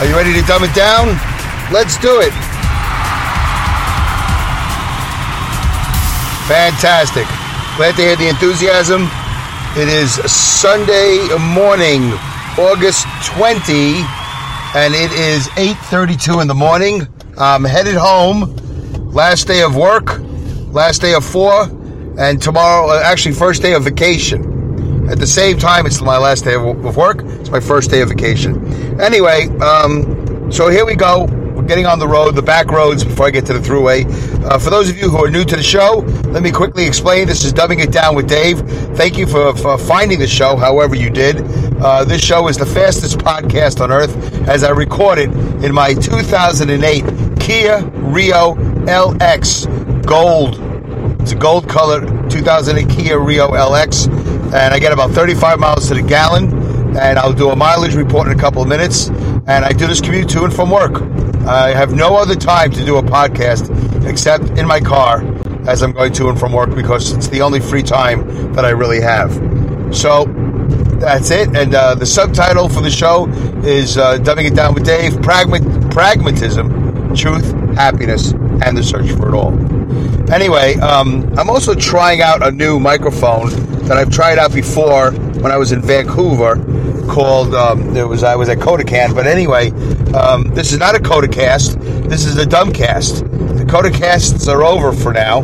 Are you ready to dumb it down? Let's do it. Fantastic. Glad to hear the enthusiasm. It is Sunday morning, August 20, and it is 8:32 in the morning. I'm headed home. Last day of work, last day of 4, and tomorrow uh, actually first day of vacation. At the same time, it's my last day of work. It's my first day of vacation. Anyway, um, so here we go. We're getting on the road, the back roads, before I get to the Thruway. Uh, for those of you who are new to the show, let me quickly explain. This is Dumbing It Down with Dave. Thank you for, for finding the show, however you did. Uh, this show is the fastest podcast on earth, as I recorded in my 2008 Kia Rio LX Gold. It's a gold colored 2008 Kia Rio LX and I get about 35 miles to the gallon. And I'll do a mileage report in a couple of minutes. And I do this commute to and from work. I have no other time to do a podcast except in my car as I'm going to and from work because it's the only free time that I really have. So that's it. And uh, the subtitle for the show is uh, Dumbing It Down with Dave Pragmat- Pragmatism, Truth, Happiness, and the Search for It All. Anyway, um, I'm also trying out a new microphone that I've tried out before when I was in Vancouver. Called um, it was I was at Kodacan, but anyway, um, this is not a Kodacast. This is a Dumbcast. The Kodacasts are over for now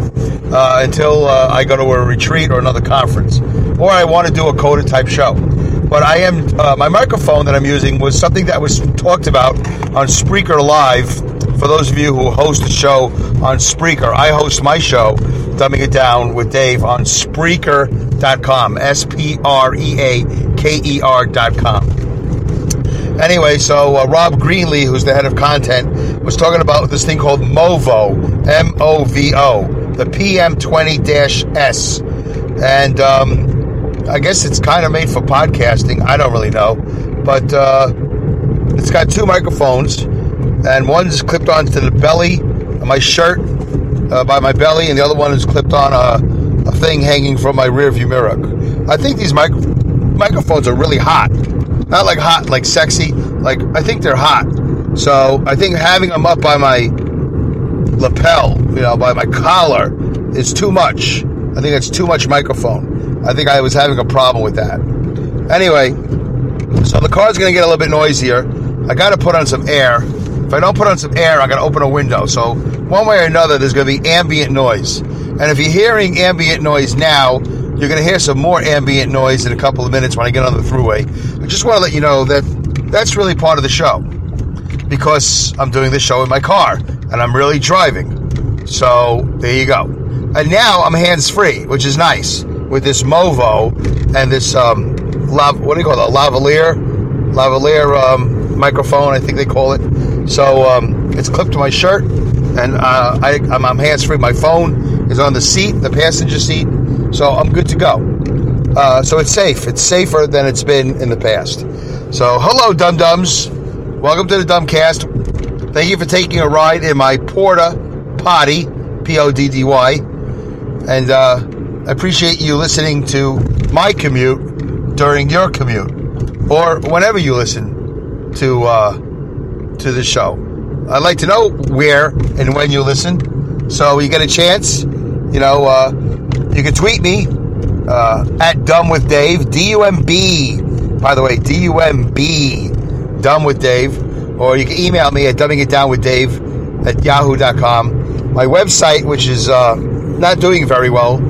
uh, until uh, I go to a retreat or another conference, or I want to do a Coda type show. But I am uh, my microphone that I'm using was something that was talked about on Spreaker Live for those of you who host the show on Spreaker, I host my show, Dumbing It Down with Dave, on Spreaker.com. S P R E A K E R.com. Anyway, so uh, Rob Greenlee, who's the head of content, was talking about this thing called MOVO, M O V O, the PM20 S. And um, I guess it's kind of made for podcasting. I don't really know. But uh, it's got two microphones and one's clipped onto the belly of my shirt uh, by my belly, and the other one is clipped on a, a thing hanging from my rearview mirror. I think these mic- microphones are really hot. Not like hot, like sexy. Like I think they're hot. So I think having them up by my lapel, you know, by my collar, is too much. I think it's too much microphone. I think I was having a problem with that. Anyway, so the car's going to get a little bit noisier. I got to put on some air. If I don't put on some air, I got to open a window. So one way or another, there's going to be ambient noise. And if you're hearing ambient noise now, you're going to hear some more ambient noise in a couple of minutes when I get on the Thruway. I just want to let you know that that's really part of the show because I'm doing this show in my car and I'm really driving. So there you go. And now I'm hands free, which is nice with this Movo and this um, lav- what do you call it? lavalier, lavalier um, microphone, I think they call it. So um, it's clipped to my shirt, and uh, I, I'm, I'm hands free. My phone is on the seat, the passenger seat, so I'm good to go. Uh, so it's safe. It's safer than it's been in the past. So hello, dum dums. Welcome to the Dumbcast. Thank you for taking a ride in my Porta Potty, P O D D Y, and uh, I appreciate you listening to my commute during your commute, or whenever you listen to. To the show. I'd like to know where and when you listen. So you get a chance, you know, uh, you can tweet me uh, at Dumb with Dave, D U M B. By the way, D U M B, Dumb with Dave. Or you can email me at dumbing it down with Dave at yahoo.com. My website, which is uh, not doing very well,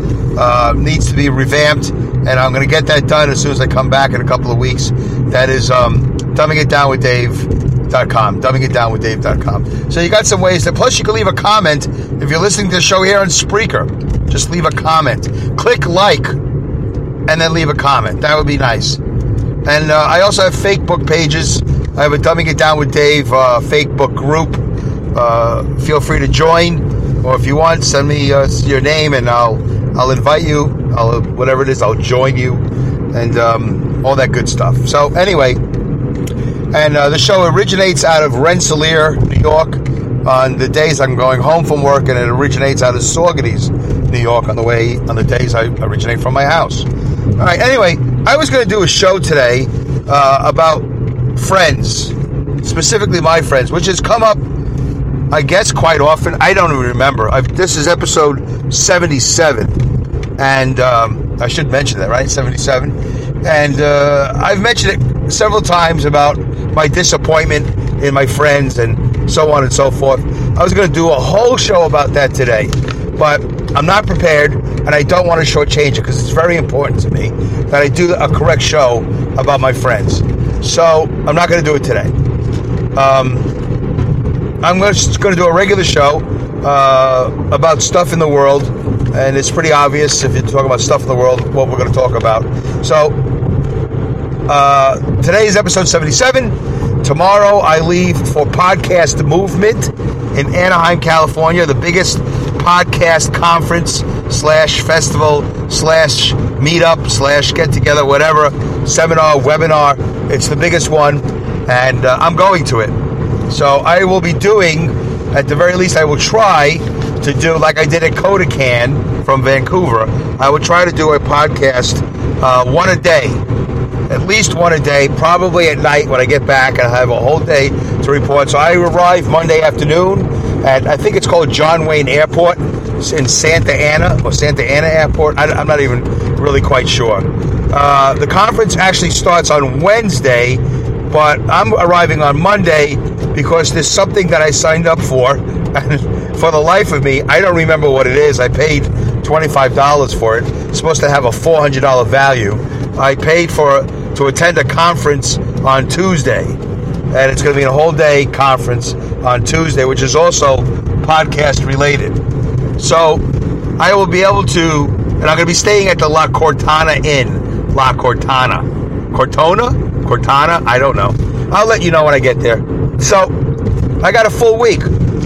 uh, needs to be revamped, and I'm going to get that done as soon as I come back in a couple of weeks. That is um, dumbing it down with Dave Dave.com, dumbingitdownwithdave.com. So you got some ways that, plus you can leave a comment if you're listening to the show here on Spreaker. Just leave a comment. Click like and then leave a comment. That would be nice. And uh, I also have fake book pages I have a Dumbing It Down with Dave uh, fake book group. Uh, feel free to join, or if you want, send me uh, your name and I'll I'll invite you. I'll whatever it is, I'll join you, and um, all that good stuff. So anyway, and uh, the show originates out of Rensselaer, New York. On the days I'm going home from work, and it originates out of Saugerties, New York. On the way, on the days I originate from my house. All right. Anyway, I was going to do a show today uh, about friends, specifically my friends, which has come up, I guess, quite often. I don't even remember. I've, this is episode 77, and um, I should mention that, right? 77, and uh, I've mentioned it several times about my disappointment in my friends and so on and so forth. I was going to do a whole show about that today, but I'm not prepared, and I don't want to shortchange it because it's very important to me that I do a correct show about my friends. So I'm not going to do it today. Um, I'm just going to do a regular show uh, about stuff in the world, and it's pretty obvious if you talk about stuff in the world what we're going to talk about. So uh, today is episode 77. Tomorrow I leave for Podcast Movement in Anaheim, California, the biggest podcast conference slash festival slash meetup slash get together, whatever, seminar, webinar. It's the biggest one, and uh, I'm going to it. So I will be doing, at the very least, I will try to do like I did at Codacan from Vancouver. I will try to do a podcast uh, one a day at least one a day, probably at night when I get back and I have a whole day to report. So I arrive Monday afternoon at I think it's called John Wayne Airport in Santa Ana or Santa Ana Airport. I, am not even really quite sure. Uh, the conference actually starts on Wednesday, but I'm arriving on Monday because there's something that I signed up for. And for the life of me, I don't remember what it is. I paid $25 for it. It's supposed to have a $400 value. I paid for to attend a conference on Tuesday, and it's going to be a whole day conference on Tuesday, which is also podcast related. So I will be able to, and I'm going to be staying at the La Cortana Inn. La Cortana, Cortona, Cortana. I don't know. I'll let you know when I get there. So I got a full week.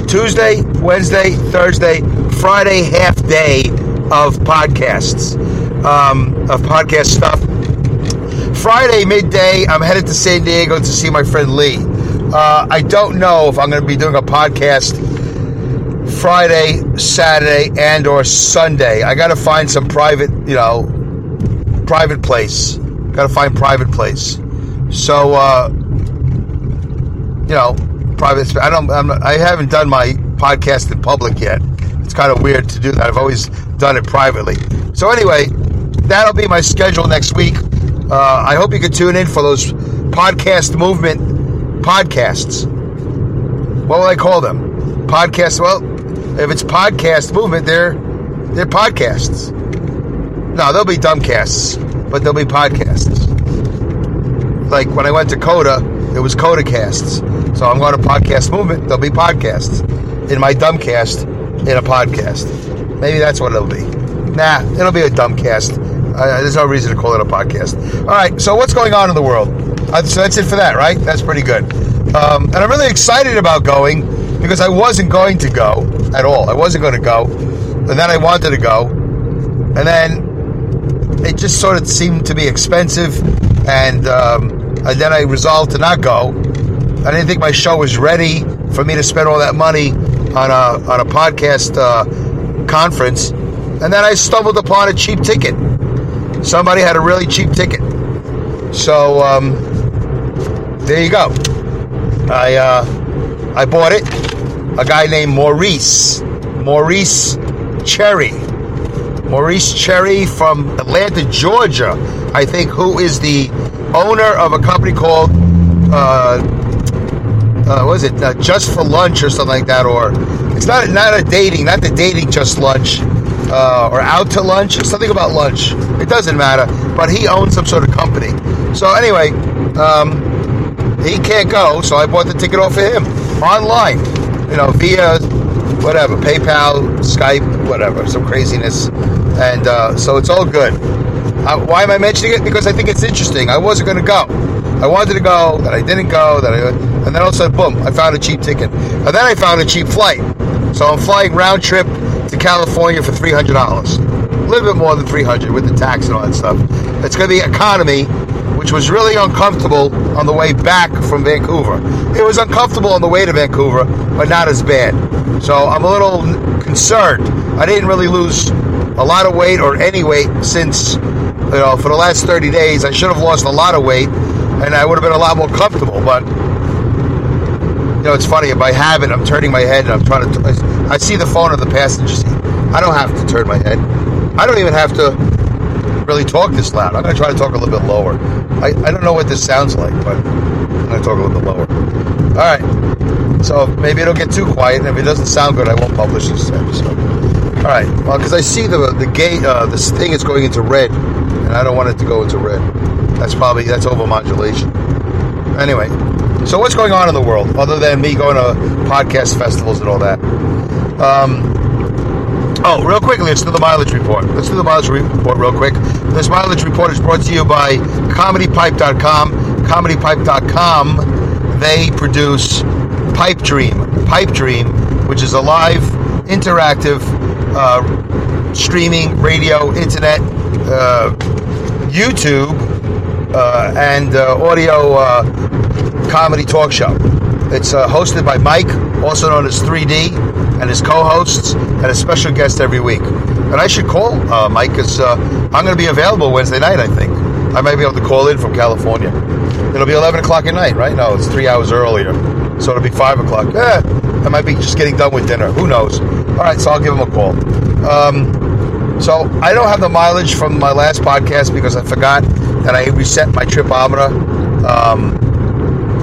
Tuesday, Wednesday, Thursday, Friday, half day of podcasts, um, of podcast stuff. Friday midday, I'm headed to San Diego to see my friend Lee. Uh, I don't know if I'm going to be doing a podcast Friday, Saturday, and or Sunday. I got to find some private, you know, private place. Got to find private place. So, uh, you know, private. I don't. I'm, I haven't done my podcast in public yet. It's kind of weird to do that. I've always done it privately. So anyway, that'll be my schedule next week. Uh, I hope you can tune in for those podcast movement podcasts. What will I call them? Podcasts. Well, if it's podcast movement, they're they're podcasts. No, they'll be dumbcasts, but they'll be podcasts. Like when I went to Coda, it was Coda casts. So I'm going to podcast movement. There'll be podcasts in my dumbcast in a podcast. Maybe that's what it'll be. Nah, it'll be a dumbcast uh, there's no reason to call it a podcast. All right, so what's going on in the world? Uh, so that's it for that, right? That's pretty good. Um, and I'm really excited about going because I wasn't going to go at all. I wasn't going to go, and then I wanted to go, and then it just sort of seemed to be expensive, and, um, and then I resolved to not go. I didn't think my show was ready for me to spend all that money on a on a podcast uh, conference, and then I stumbled upon a cheap ticket somebody had a really cheap ticket. So um, there you go. I uh, I bought it. A guy named Maurice Maurice Cherry. Maurice Cherry from Atlanta, Georgia, I think, who is the owner of a company called uh, uh, what is it? Uh, just for lunch or something like that, or it's not not a dating, not the dating just lunch uh, or out to lunch, something about lunch. It doesn't matter, but he owns some sort of company. So anyway, um, he can't go, so I bought the ticket off of him online, you know, via whatever, PayPal, Skype, whatever, some craziness, and uh, so it's all good. Uh, why am I mentioning it? Because I think it's interesting. I wasn't going to go. I wanted to go, then I didn't go, then I, and then all of a sudden, boom, I found a cheap ticket. And then I found a cheap flight. So I'm flying round trip California for $300. A little bit more than 300 with the tax and all that stuff. It's going to be economy, which was really uncomfortable on the way back from Vancouver. It was uncomfortable on the way to Vancouver, but not as bad. So I'm a little concerned. I didn't really lose a lot of weight or any weight since, you know, for the last 30 days. I should have lost a lot of weight and I would have been a lot more comfortable, but you know, it's funny. By habit, I'm turning my head and I'm trying to. I see the phone of the passenger. I don't have to turn my head. I don't even have to really talk this loud. I'm going to try to talk a little bit lower. I, I don't know what this sounds like, but I'm going to talk a little bit lower. All right. So maybe it'll get too quiet, and if it doesn't sound good, I won't publish this episode. All right. Well, because I see the the gate, uh, this thing is going into red, and I don't want it to go into red. That's probably that's overmodulation. Anyway, so what's going on in the world other than me going to podcast festivals and all that? Um, oh, real quickly, let's do the mileage report. Let's do the mileage report real quick. This mileage report is brought to you by ComedyPipe.com. ComedyPipe.com. They produce Pipe Dream. Pipe Dream, which is a live, interactive, uh, streaming, radio, internet, uh, YouTube, uh, and uh, audio uh, comedy talk show. It's uh, hosted by Mike, also known as 3D, and his co-hosts, and a special guest every week. And I should call uh, Mike because uh, I'm going to be available Wednesday night. I think I might be able to call in from California. It'll be 11 o'clock at night, right? No, it's three hours earlier, so it'll be five o'clock. Eh, I might be just getting done with dinner. Who knows? All right, so I'll give him a call. Um, so I don't have the mileage from my last podcast because I forgot that I reset my tripometer. Um,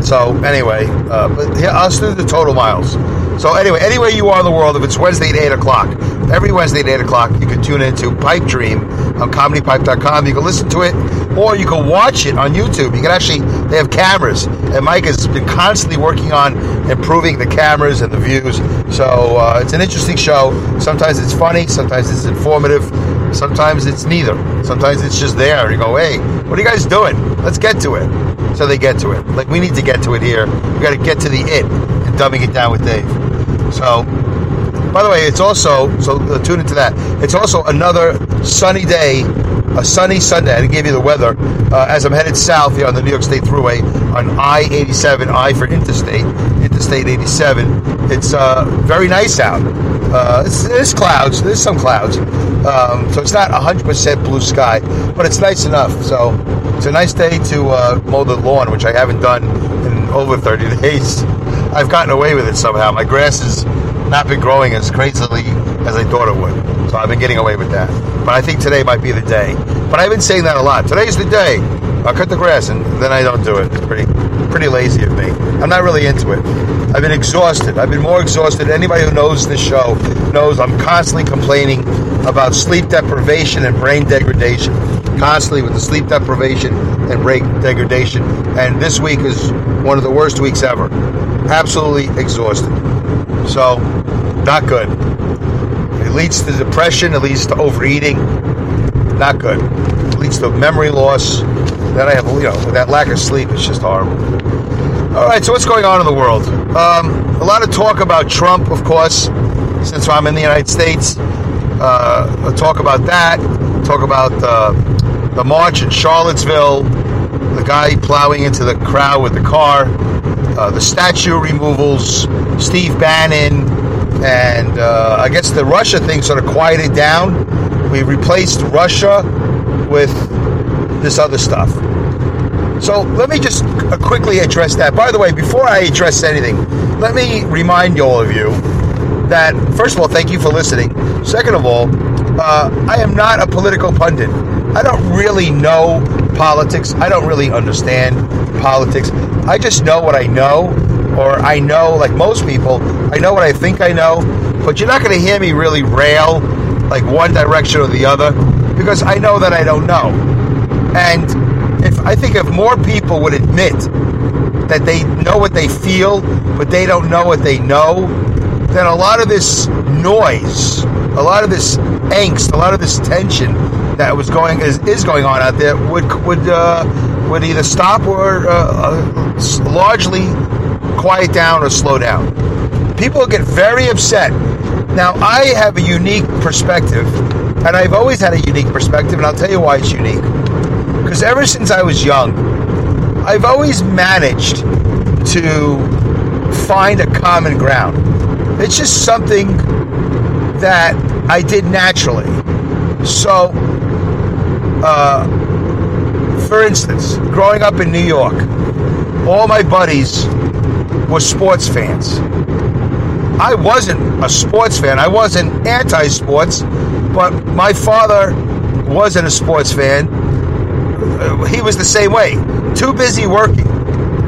so anyway, uh, but here, I'll the total miles. So anyway, anywhere you are in the world, if it's Wednesday at 8 o'clock, every Wednesday at 8 o'clock, you can tune into Pipe Dream on ComedyPipe.com. You can listen to it, or you can watch it on YouTube. You can actually, they have cameras, and Mike has been constantly working on improving the cameras and the views. So uh, it's an interesting show. Sometimes it's funny, sometimes it's informative, sometimes it's neither. Sometimes it's just there. You go, hey, what are you guys doing? Let's get to it. So they get to it. Like we need to get to it here. We got to get to the it and dumbing it down with Dave. So, by the way, it's also so uh, tune into that. It's also another sunny day, a sunny Sunday. I give you the weather uh, as I'm headed south here on the New York State Thruway on I-87, I for Interstate, Interstate 87. It's uh, very nice out. Uh, there's clouds. There's some clouds, um, so it's not 100% blue sky, but it's nice enough. So it's a nice day to uh, mow the lawn, which I haven't done in over 30 days. I've gotten away with it somehow. My grass has not been growing as crazily as I thought it would. So I've been getting away with that. But I think today might be the day. But I've been saying that a lot. Today's the day. I'll cut the grass and then I don't do it. It's pretty pretty lazy of me. I'm not really into it. I've been exhausted. I've been more exhausted. Anybody who knows this show knows I'm constantly complaining about sleep deprivation and brain degradation. Constantly with the sleep deprivation and brain degradation. And this week is one of the worst weeks ever. Absolutely exhausted. So, not good. Leads to depression, it leads to overeating. Not good. It leads to memory loss. Then I have, you know, that lack of sleep is just horrible. All right, so what's going on in the world? Um, a lot of talk about Trump, of course, since I'm in the United States. Uh, talk about that. Talk about uh, the march in Charlottesville, the guy plowing into the crowd with the car, uh, the statue removals, Steve Bannon, and uh, I guess the Russia thing sort of quieted down. We replaced Russia with this other stuff. So let me just quickly address that. By the way, before I address anything, let me remind all of you that, first of all, thank you for listening. Second of all, uh, I am not a political pundit. I don't really know politics. I don't really understand politics. I just know what I know, or I know, like most people, I know what I think I know, but you're not going to hear me really rail like one direction or the other because I know that I don't know. And if I think if more people would admit that they know what they feel, but they don't know what they know, then a lot of this noise, a lot of this angst, a lot of this tension that was going is, is going on out there would would uh, would either stop or uh, uh, largely quiet down or slow down. People get very upset. Now, I have a unique perspective, and I've always had a unique perspective, and I'll tell you why it's unique. Because ever since I was young, I've always managed to find a common ground. It's just something that I did naturally. So, uh, for instance, growing up in New York, all my buddies were sports fans. I wasn't a sports fan. I wasn't anti sports, but my father wasn't a sports fan. Uh, he was the same way. Too busy working.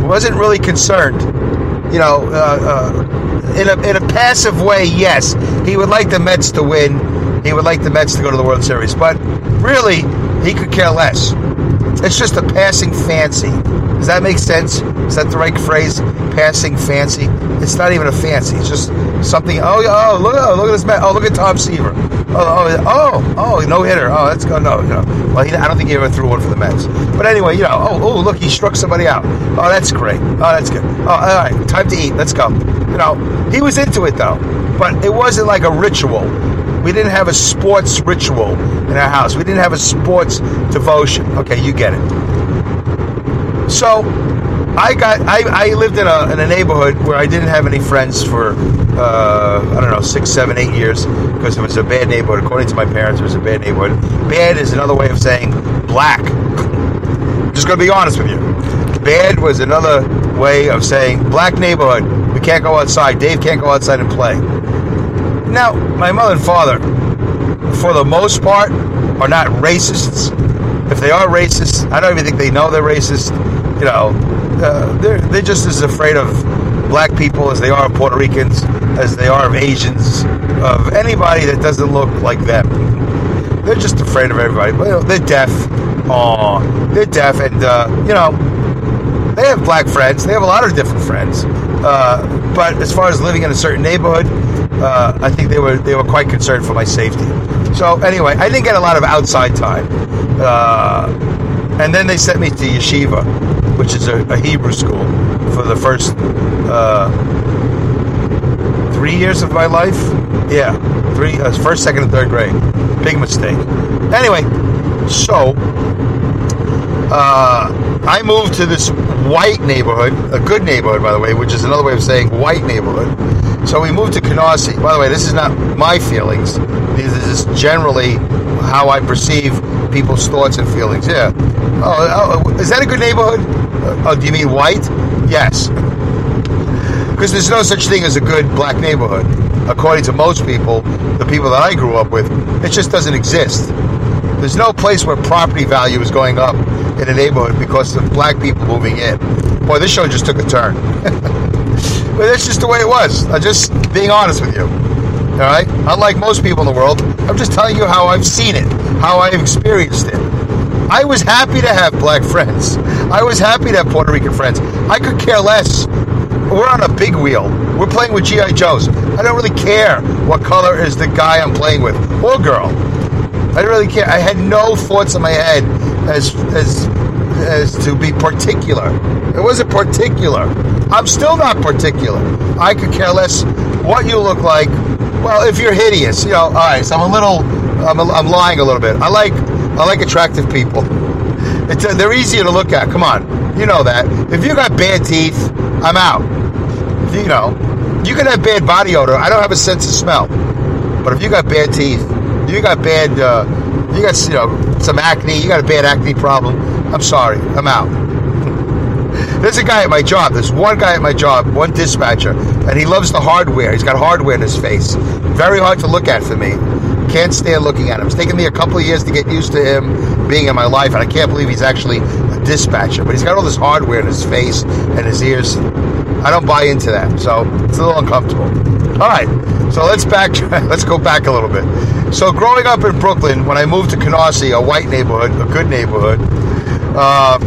Wasn't really concerned. You know, uh, uh, in, a, in a passive way, yes. He would like the Mets to win. He would like the Mets to go to the World Series. But really, he could care less. It's just a passing fancy. Does that make sense? Is that the right phrase? Passing fancy. It's not even a fancy. It's just something. Oh, oh, look, oh, look at this man. Oh, look at Tom Seaver. Oh, oh, oh, oh no hitter. Oh, that's good. No, you know. Well, he, I don't think he ever threw one for the Mets. But anyway, you know. Oh, oh, look, he struck somebody out. Oh, that's great. Oh, that's good. Oh, all right. Time to eat. Let's go. You know, he was into it though, but it wasn't like a ritual. We didn't have a sports ritual in our house. We didn't have a sports devotion. Okay, you get it. So I got I, I lived in a, in a neighborhood where I didn't have any friends for uh, I don't know six, seven, eight years because it was a bad neighborhood. According to my parents, it was a bad neighborhood. Bad is another way of saying black. Just gonna be honest with you. Bad was another way of saying black neighborhood. We can't go outside. Dave can't go outside and play. Now, my mother and father, for the most part, are not racists. If they are racist, I don't even think they know they're racist. You know, uh, they're they're just as afraid of black people as they are of Puerto Ricans, as they are of Asians, of anybody that doesn't look like them. They're just afraid of everybody. But, you know, they're deaf. Aw, they're deaf, and uh, you know, they have black friends. They have a lot of different friends. Uh, but as far as living in a certain neighborhood, uh, I think they were they were quite concerned for my safety. So anyway, I didn't get a lot of outside time. Uh, and then they sent me to yeshiva, which is a, a Hebrew school, for the first uh, three years of my life. Yeah, three, uh, first, second, and third grade. Big mistake. Anyway, so uh, I moved to this white neighborhood, a good neighborhood, by the way, which is another way of saying white neighborhood. So we moved to Canarsie. By the way, this is not my feelings. This is generally how I perceive people's thoughts and feelings. Yeah. Oh, oh is that a good neighborhood? Uh, oh, do you mean white? Yes. Because there's no such thing as a good black neighborhood. According to most people, the people that I grew up with, it just doesn't exist. There's no place where property value is going up in a neighborhood because of black people moving in. Boy, this show just took a turn. but that's just the way it was. I'm just being honest with you. All right? Unlike most people in the world, I'm just telling you how I've seen it, how I've experienced it. I was happy to have black friends. I was happy to have Puerto Rican friends. I could care less. We're on a big wheel. We're playing with G.I. Joes. I don't really care what color is the guy I'm playing with or girl. I didn't really care. I had no thoughts in my head as as as to be particular. It wasn't particular. I'm still not particular. I could care less what you look like. Well, if you're hideous, you know. All right, so I'm a little. I'm, a, I'm lying a little bit. I like I like attractive people. It's a, they're easier to look at. Come on, you know that. If you got bad teeth, I'm out. You know, you can have bad body odor. I don't have a sense of smell. But if you got bad teeth, you got bad, uh, you got you know some acne, you got a bad acne problem. I'm sorry, I'm out. There's a guy at my job. There's one guy at my job, one dispatcher, and he loves the hardware. He's got hardware in his face. Very hard to look at for me. Can't stand looking at him. It's taken me a couple of years to get used to him being in my life, and I can't believe he's actually a dispatcher. But he's got all this hardware in his face and his ears. I don't buy into that, so it's a little uncomfortable. All right, so let's back. Let's go back a little bit. So growing up in Brooklyn, when I moved to Canarsie, a white neighborhood, a good neighborhood, uh,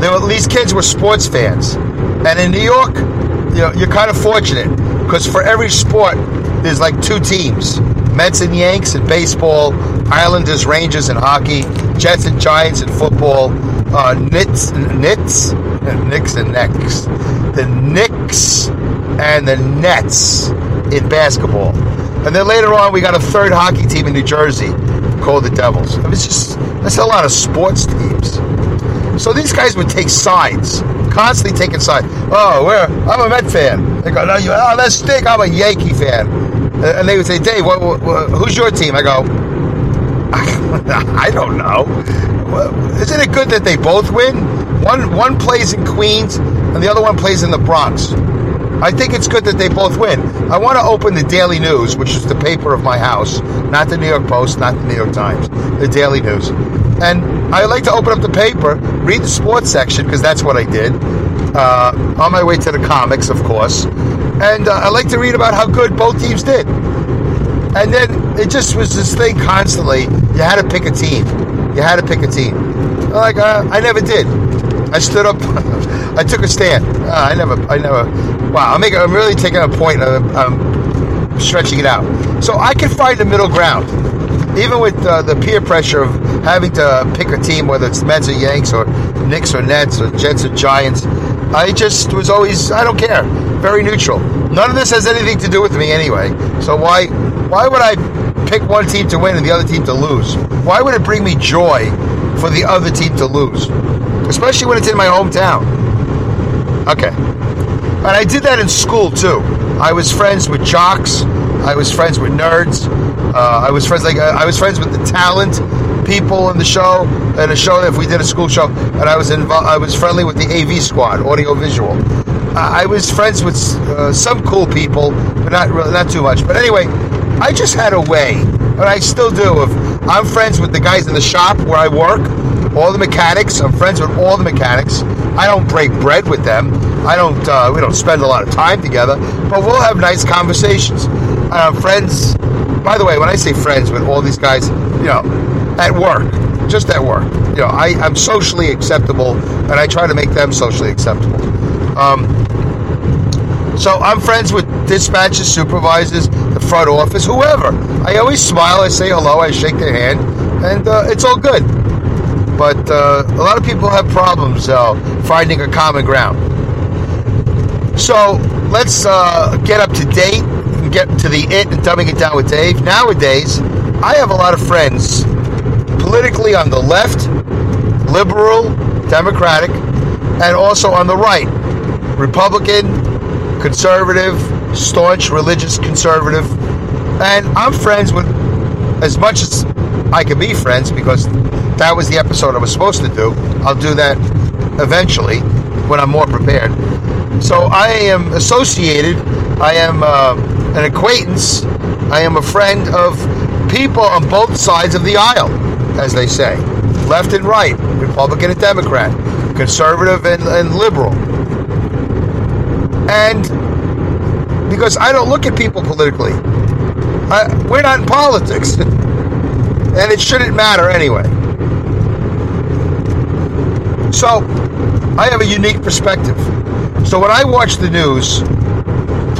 were, these kids were sports fans, and in New York, you know, you're kind of fortunate because for every sport, there's like two teams: Mets and Yanks in baseball, Islanders, Rangers in hockey, Jets and Giants in football, uh, Knicks, Knicks, Knicks and Knicks, the Knicks and the Nets in basketball. And then later on, we got a third hockey team in New Jersey called the Devils. I mean, it's just that's a lot of sports teams. So these guys would take sides, constantly taking sides. Oh, where I'm a Met fan. They go, no, you. Oh, that's stick. I'm a Yankee fan. Uh, and they would say, Dave, what, what, who's your team? I go, I don't know. Isn't it good that they both win? One one plays in Queens and the other one plays in the Bronx. I think it's good that they both win. I want to open the Daily News, which is the paper of my house, not the New York Post, not the New York Times, the Daily News. And I like to open up the paper, read the sports section, because that's what I did, uh, on my way to the comics, of course. And uh, I like to read about how good both teams did. And then it just was this thing constantly. You had to pick a team. You had to pick a team. Like uh, I never did. I stood up. I took a stand. Uh, I never. I never. Wow. I'm making. I'm really taking a point. I'm, I'm stretching it out. So I can find the middle ground, even with uh, the peer pressure of having to pick a team, whether it's Mets or Yanks or Knicks or Nets or Jets or Giants. I just was always. I don't care. Very neutral. None of this has anything to do with me anyway. So why? Why would I pick one team to win and the other team to lose? Why would it bring me joy for the other team to lose? Especially when it's in my hometown. Okay. And I did that in school too. I was friends with jocks. I was friends with nerds. Uh, I was friends like I was friends with the talent people in the show. and a show, if we did a school show, and I was involved, I was friendly with the AV squad, audio visual. I was friends with uh, some cool people, but not not too much. But anyway, I just had a way, and I still do. Of I'm friends with the guys in the shop where I work, all the mechanics. I'm friends with all the mechanics. I don't break bread with them. I don't. Uh, we don't spend a lot of time together, but we'll have nice conversations. Friends. By the way, when I say friends with all these guys, you know, at work, just at work, you know, I, I'm socially acceptable, and I try to make them socially acceptable. Um, so I'm friends with dispatchers, supervisors, the front office, whoever. I always smile, I say hello, I shake their hand, and uh, it's all good. But uh, a lot of people have problems uh, finding a common ground. So let's uh, get up to date and get to the it and dumbing it down with Dave. Nowadays, I have a lot of friends politically on the left, liberal, democratic, and also on the right, Republican, conservative, staunch religious conservative, and I'm friends with as much as I can be friends because that was the episode I was supposed to do. I'll do that eventually when I'm more prepared. So I am associated. I am uh, an acquaintance. I am a friend of people on both sides of the aisle, as they say, left and right, Republican and Democrat, conservative and, and liberal. And because I don't look at people politically, I, we're not in politics, and it shouldn't matter anyway. So I have a unique perspective. So when I watch the news,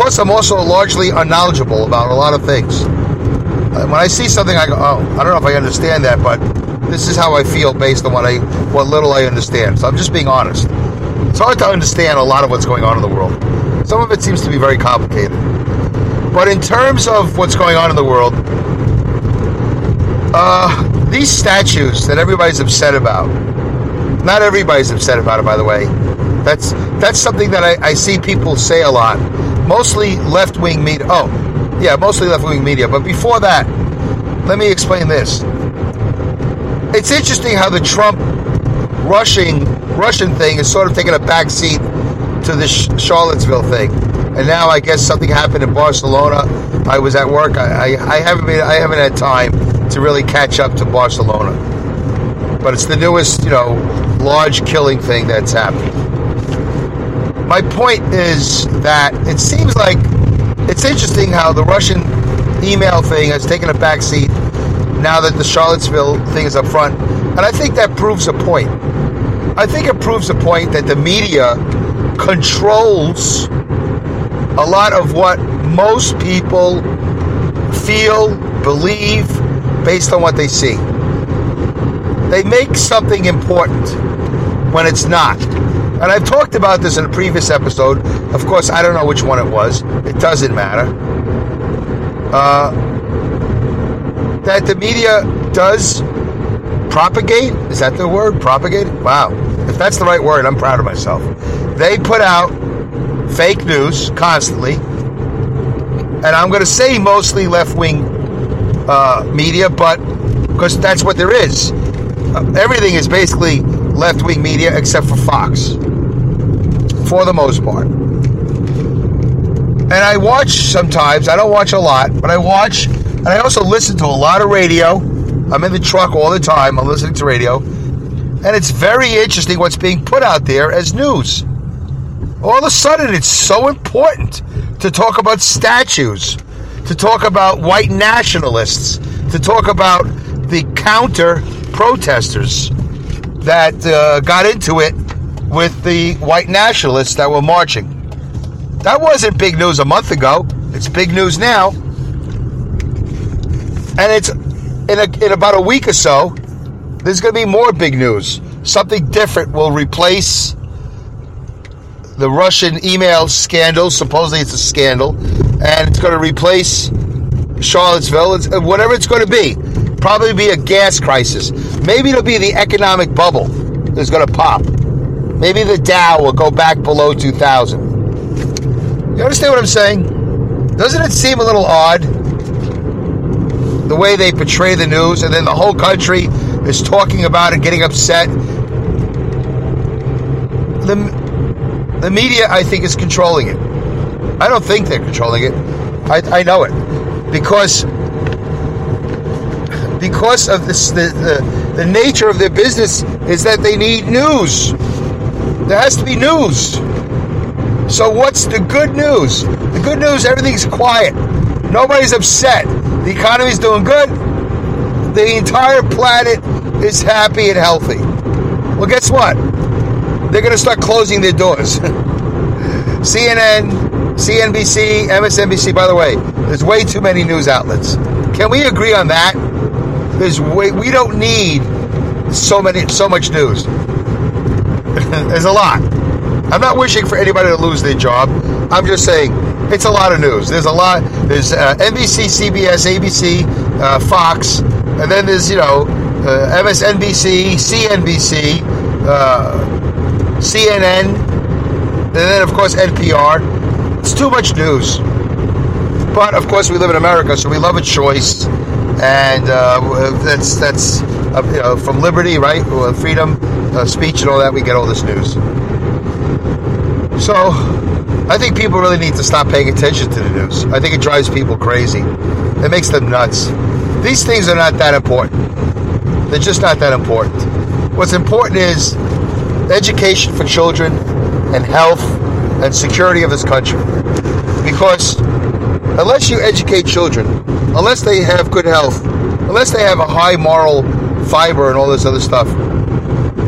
plus I'm also largely unknowledgeable about a lot of things. Uh, when I see something, I go, "Oh, I don't know if I understand that, but this is how I feel based on what I, what little I understand." So I'm just being honest. It's hard to understand a lot of what's going on in the world. Some of it seems to be very complicated. But in terms of what's going on in the world, uh, these statues that everybody's upset about, not everybody's upset about it, by the way. That's that's something that I, I see people say a lot. Mostly left wing media. Oh, yeah, mostly left wing media. But before that, let me explain this. It's interesting how the Trump rushing Russian thing is sort of taking a back seat to the Charlottesville thing, and now I guess something happened in Barcelona. I was at work. I, I, I haven't been, I haven't had time to really catch up to Barcelona, but it's the newest, you know, large killing thing that's happened. My point is that it seems like it's interesting how the Russian email thing has taken a back seat now that the Charlottesville thing is up front, and I think that proves a point. I think it proves a point that the media controls a lot of what most people feel, believe, based on what they see. They make something important. when it's not. And I've talked about this in a previous episode. Of course, I don't know which one it was. It doesn't matter. Uh, that the media does propagate. Is that the word? Propagate? Wow. If that's the right word, I'm proud of myself. They put out fake news constantly. And I'm going to say mostly left wing uh, media, but because that's what there is. Uh, everything is basically left wing media except for Fox, for the most part. And I watch sometimes, I don't watch a lot, but I watch, and I also listen to a lot of radio. I'm in the truck all the time, I'm listening to radio. And it's very interesting what's being put out there as news. All of a sudden, it's so important to talk about statues, to talk about white nationalists, to talk about the counter protesters that uh, got into it with the white nationalists that were marching. That wasn't big news a month ago. It's big news now. And it's in, a, in about a week or so, there's going to be more big news. Something different will replace the Russian email scandal. Supposedly it's a scandal. And it's going to replace Charlottesville. It's, whatever it's going to be. Probably be a gas crisis. Maybe it'll be the economic bubble that's going to pop. Maybe the Dow will go back below 2,000. You understand what I'm saying? Doesn't it seem a little odd the way they portray the news and then the whole country is talking about it, getting upset? The, the media, I think, is controlling it. I don't think they're controlling it. I, I know it. Because because of this the, the, the nature of their business is that they need news. There has to be news. So what's the good news? The good news everything's quiet. Nobody's upset. The economy's doing good. The entire planet is happy and healthy. Well, guess what? They're going to start closing their doors. CNN, CNBC, MSNBC, by the way, there's way too many news outlets. Can we agree on that? There's way, we don't need so many so much news. there's a lot. I'm not wishing for anybody to lose their job. I'm just saying it's a lot of news. There's a lot. There's uh, NBC, CBS, ABC, uh, Fox, and then there's you know uh, MSNBC, CNBC, uh, CNN, and then of course NPR. It's too much news. But of course, we live in America, so we love a choice, and uh, that's that's uh, you know, from liberty, right? Freedom, speech, and all that. We get all this news. So, I think people really need to stop paying attention to the news. I think it drives people crazy. It makes them nuts. These things are not that important. They're just not that important. What's important is education for children and health and security of this country. Because unless you educate children, unless they have good health, unless they have a high moral fiber and all this other stuff,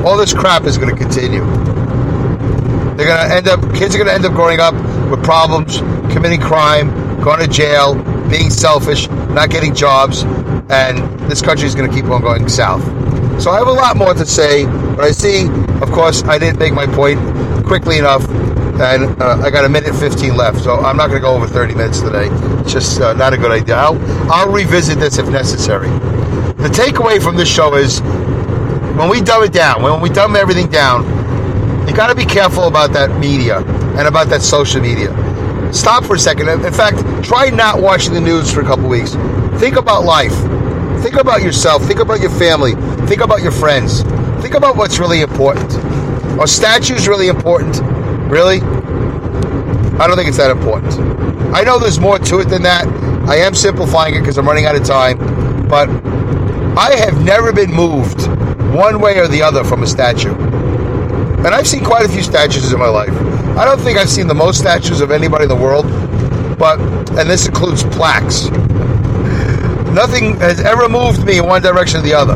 all this crap is going to continue. They're going to end up, kids are going to end up growing up with problems, committing crime, going to jail, being selfish, not getting jobs, and this country is going to keep on going south. So I have a lot more to say, but I see, of course, I didn't make my point quickly enough, and uh, I got a minute 15 left, so I'm not going to go over 30 minutes today. It's just uh, not a good idea. I'll, I'll revisit this if necessary. The takeaway from this show is when we dumb it down, when we dumb everything down, you got to be careful about that media and about that social media. Stop for a second. In fact, try not watching the news for a couple weeks. Think about life. Think about yourself. Think about your family. Think about your friends. Think about what's really important. Are statues really important? Really? I don't think it's that important. I know there's more to it than that. I am simplifying it because I'm running out of time. But I have never been moved one way or the other from a statue. And I've seen quite a few statues in my life. I don't think I've seen the most statues of anybody in the world, but, and this includes plaques. Nothing has ever moved me in one direction or the other.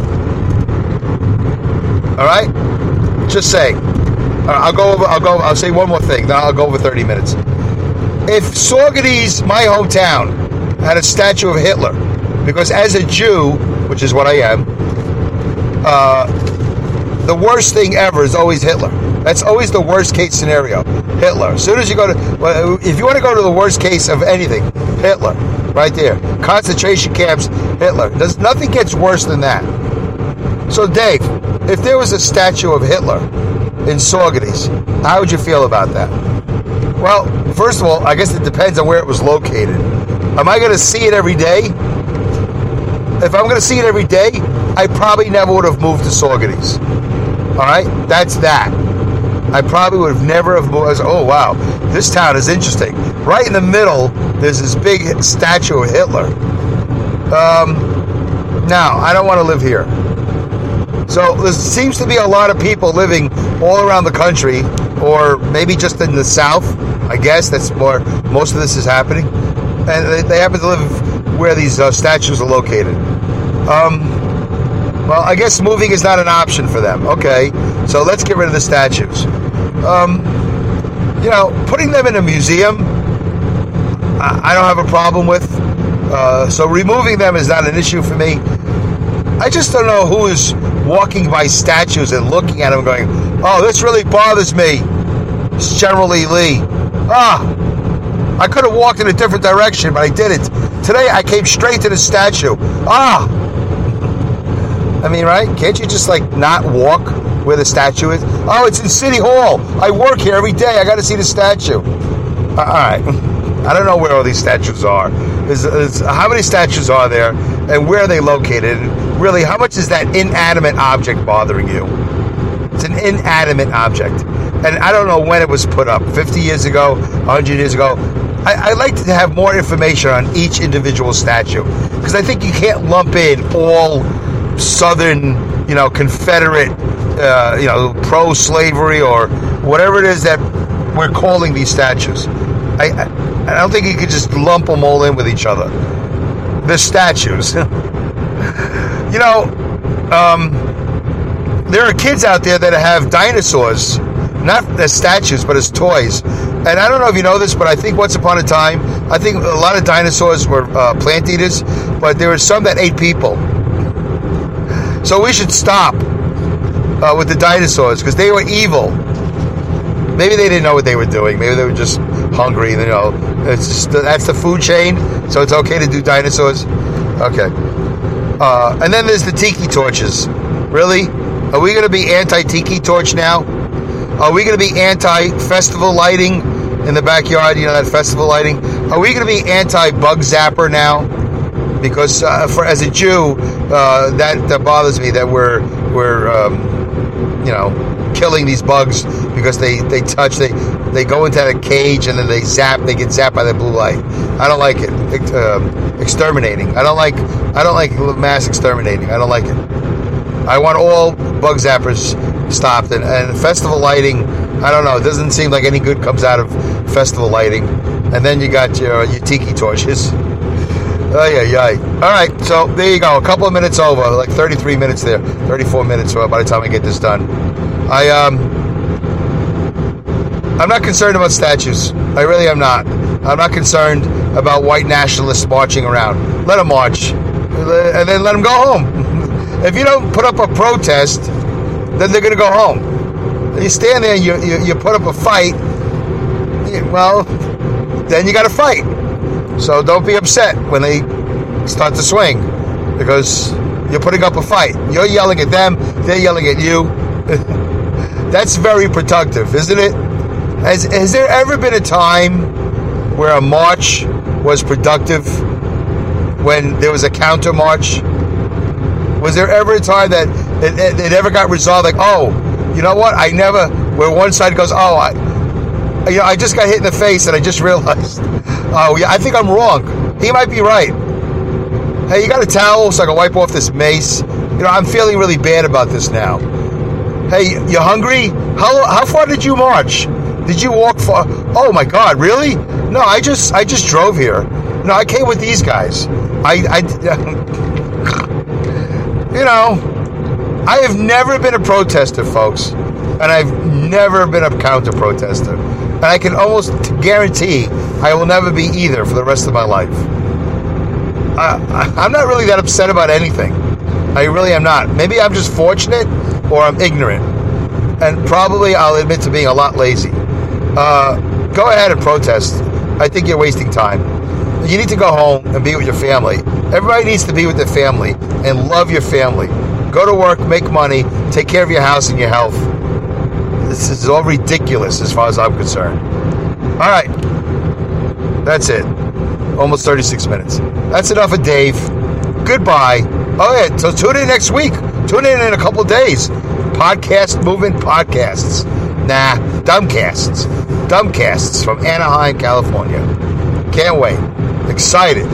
All right? Just saying. I'll go over, I'll go, I'll say one more thing, then I'll go over 30 minutes. If Saugerties, my hometown, had a statue of Hitler, because as a Jew, which is what I am, uh, the worst thing ever is always Hitler. That's always the worst case scenario. Hitler. As soon as you go to, well, if you want to go to the worst case of anything, Hitler, right there. Concentration camps, Hitler. There's, nothing gets worse than that. So, Dave, if there was a statue of Hitler in Saugerties, how would you feel about that? Well, first of all, I guess it depends on where it was located. Am I going to see it every day? If I'm going to see it every day, I probably never would have moved to Saugerties. All right, that's that. I probably would have never have moved. Oh wow, this town is interesting. Right in the middle, there's this big statue of Hitler. Um, now I don't want to live here. So there seems to be a lot of people living all around the country, or maybe just in the South. I guess that's where most of this is happening, and they, happen to live where these uh, statues are located. Um, well, I guess moving is not an option for them. Okay, so let's get rid of the statues. Um, you know, putting them in a museum, I, I don't have a problem with. Uh, so removing them is not an issue for me. I just don't know who is walking by statues and looking at them going, oh, this really bothers me. It's General Lee. Ah, I could have walked in a different direction, but I didn't. Today I came straight to the statue. Ah! I mean, right? Can't you just like not walk where the statue is? Oh, it's in City Hall. I work here every day. I got to see the statue. Uh, all right. I don't know where all these statues are. Is, is, how many statues are there, and where are they located? Really, how much is that inanimate object bothering you? It's an inanimate object, and I don't know when it was put up. Fifty years ago, hundred years ago. I, I like to have more information on each individual statue because I think you can't lump in all Southern, you know, Confederate, uh, you know, pro-slavery or whatever it is that we're calling these statues. I, I, I don't think you could just lump them all in with each other. The statues. you know, um, there are kids out there that have dinosaurs, not as statues, but as toys. And I don't know if you know this, but I think once upon a time, I think a lot of dinosaurs were uh, plant eaters, but there were some that ate people. So we should stop uh, with the dinosaurs because they were evil. Maybe they didn't know what they were doing. Maybe they were just hungry. You know, it's just, that's the food chain. So it's okay to do dinosaurs. Okay. Uh, and then there's the tiki torches. Really? Are we going to be anti-tiki torch now? Are we going to be anti-festival lighting in the backyard? You know that festival lighting. Are we going to be anti-bug zapper now? Because uh, for as a Jew, uh, that that bothers me that we're we're um, you know killing these bugs because they they touch they they go into a cage and then they zap they get zapped by the blue light. I don't like it. Um, exterminating. I don't like I don't like mass exterminating. I don't like it. I want all bug zappers stopped and, and festival lighting. I don't know. It doesn't seem like any good comes out of festival lighting. And then you got your your tiki torches. Oh yeah, yeah. All right, so there you go. A couple of minutes over, like 33 minutes there, 34 minutes So by the time I get this done. I um, I'm not concerned about statues. I really am not. I'm not concerned about white nationalists marching around. Let them march, and then let them go home. if you don't put up a protest, then they're going to go home. You stand there and you, you, you put up a fight. Well, then you got to fight. So don't be upset when they start to swing because you're putting up a fight. You're yelling at them, they're yelling at you. That's very productive, isn't it? Has, has there ever been a time where a march was productive when there was a counter march? Was there ever a time that it, it, it ever got resolved like, oh, you know what? I never, where one side goes, oh, I, you know, I just got hit in the face and I just realized, oh, yeah, I think I'm wrong. He might be right. Hey, you got a towel so I can wipe off this mace? You know, I'm feeling really bad about this now. Hey, you hungry? How, how far did you march? Did you walk far? Oh my God, really? No, I just I just drove here. No, I came with these guys. I, I you know, I have never been a protester, folks, and I've never been a counter protester. And I can almost guarantee I will never be either for the rest of my life. I, I'm not really that upset about anything. I really am not. Maybe I'm just fortunate or I'm ignorant. And probably I'll admit to being a lot lazy. Uh, go ahead and protest. I think you're wasting time. You need to go home and be with your family. Everybody needs to be with their family and love your family. Go to work, make money, take care of your house and your health. This is all ridiculous as far as I'm concerned. All right. That's it. Almost 36 minutes. That's enough of Dave. Goodbye. Oh, yeah. So tune in next week. Tune in in a couple days. Podcast Movement Podcasts. Nah, Dumbcasts. Dumbcasts from Anaheim, California. Can't wait. Excited.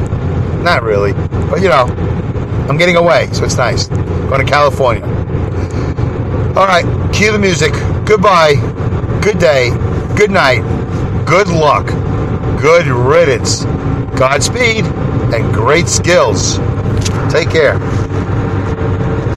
Not really. But, you know, I'm getting away, so it's nice. Going to California. All right. Cue the music. Goodbye. Good day. Good night. Good luck. Good riddance. Godspeed and great skills. Take care.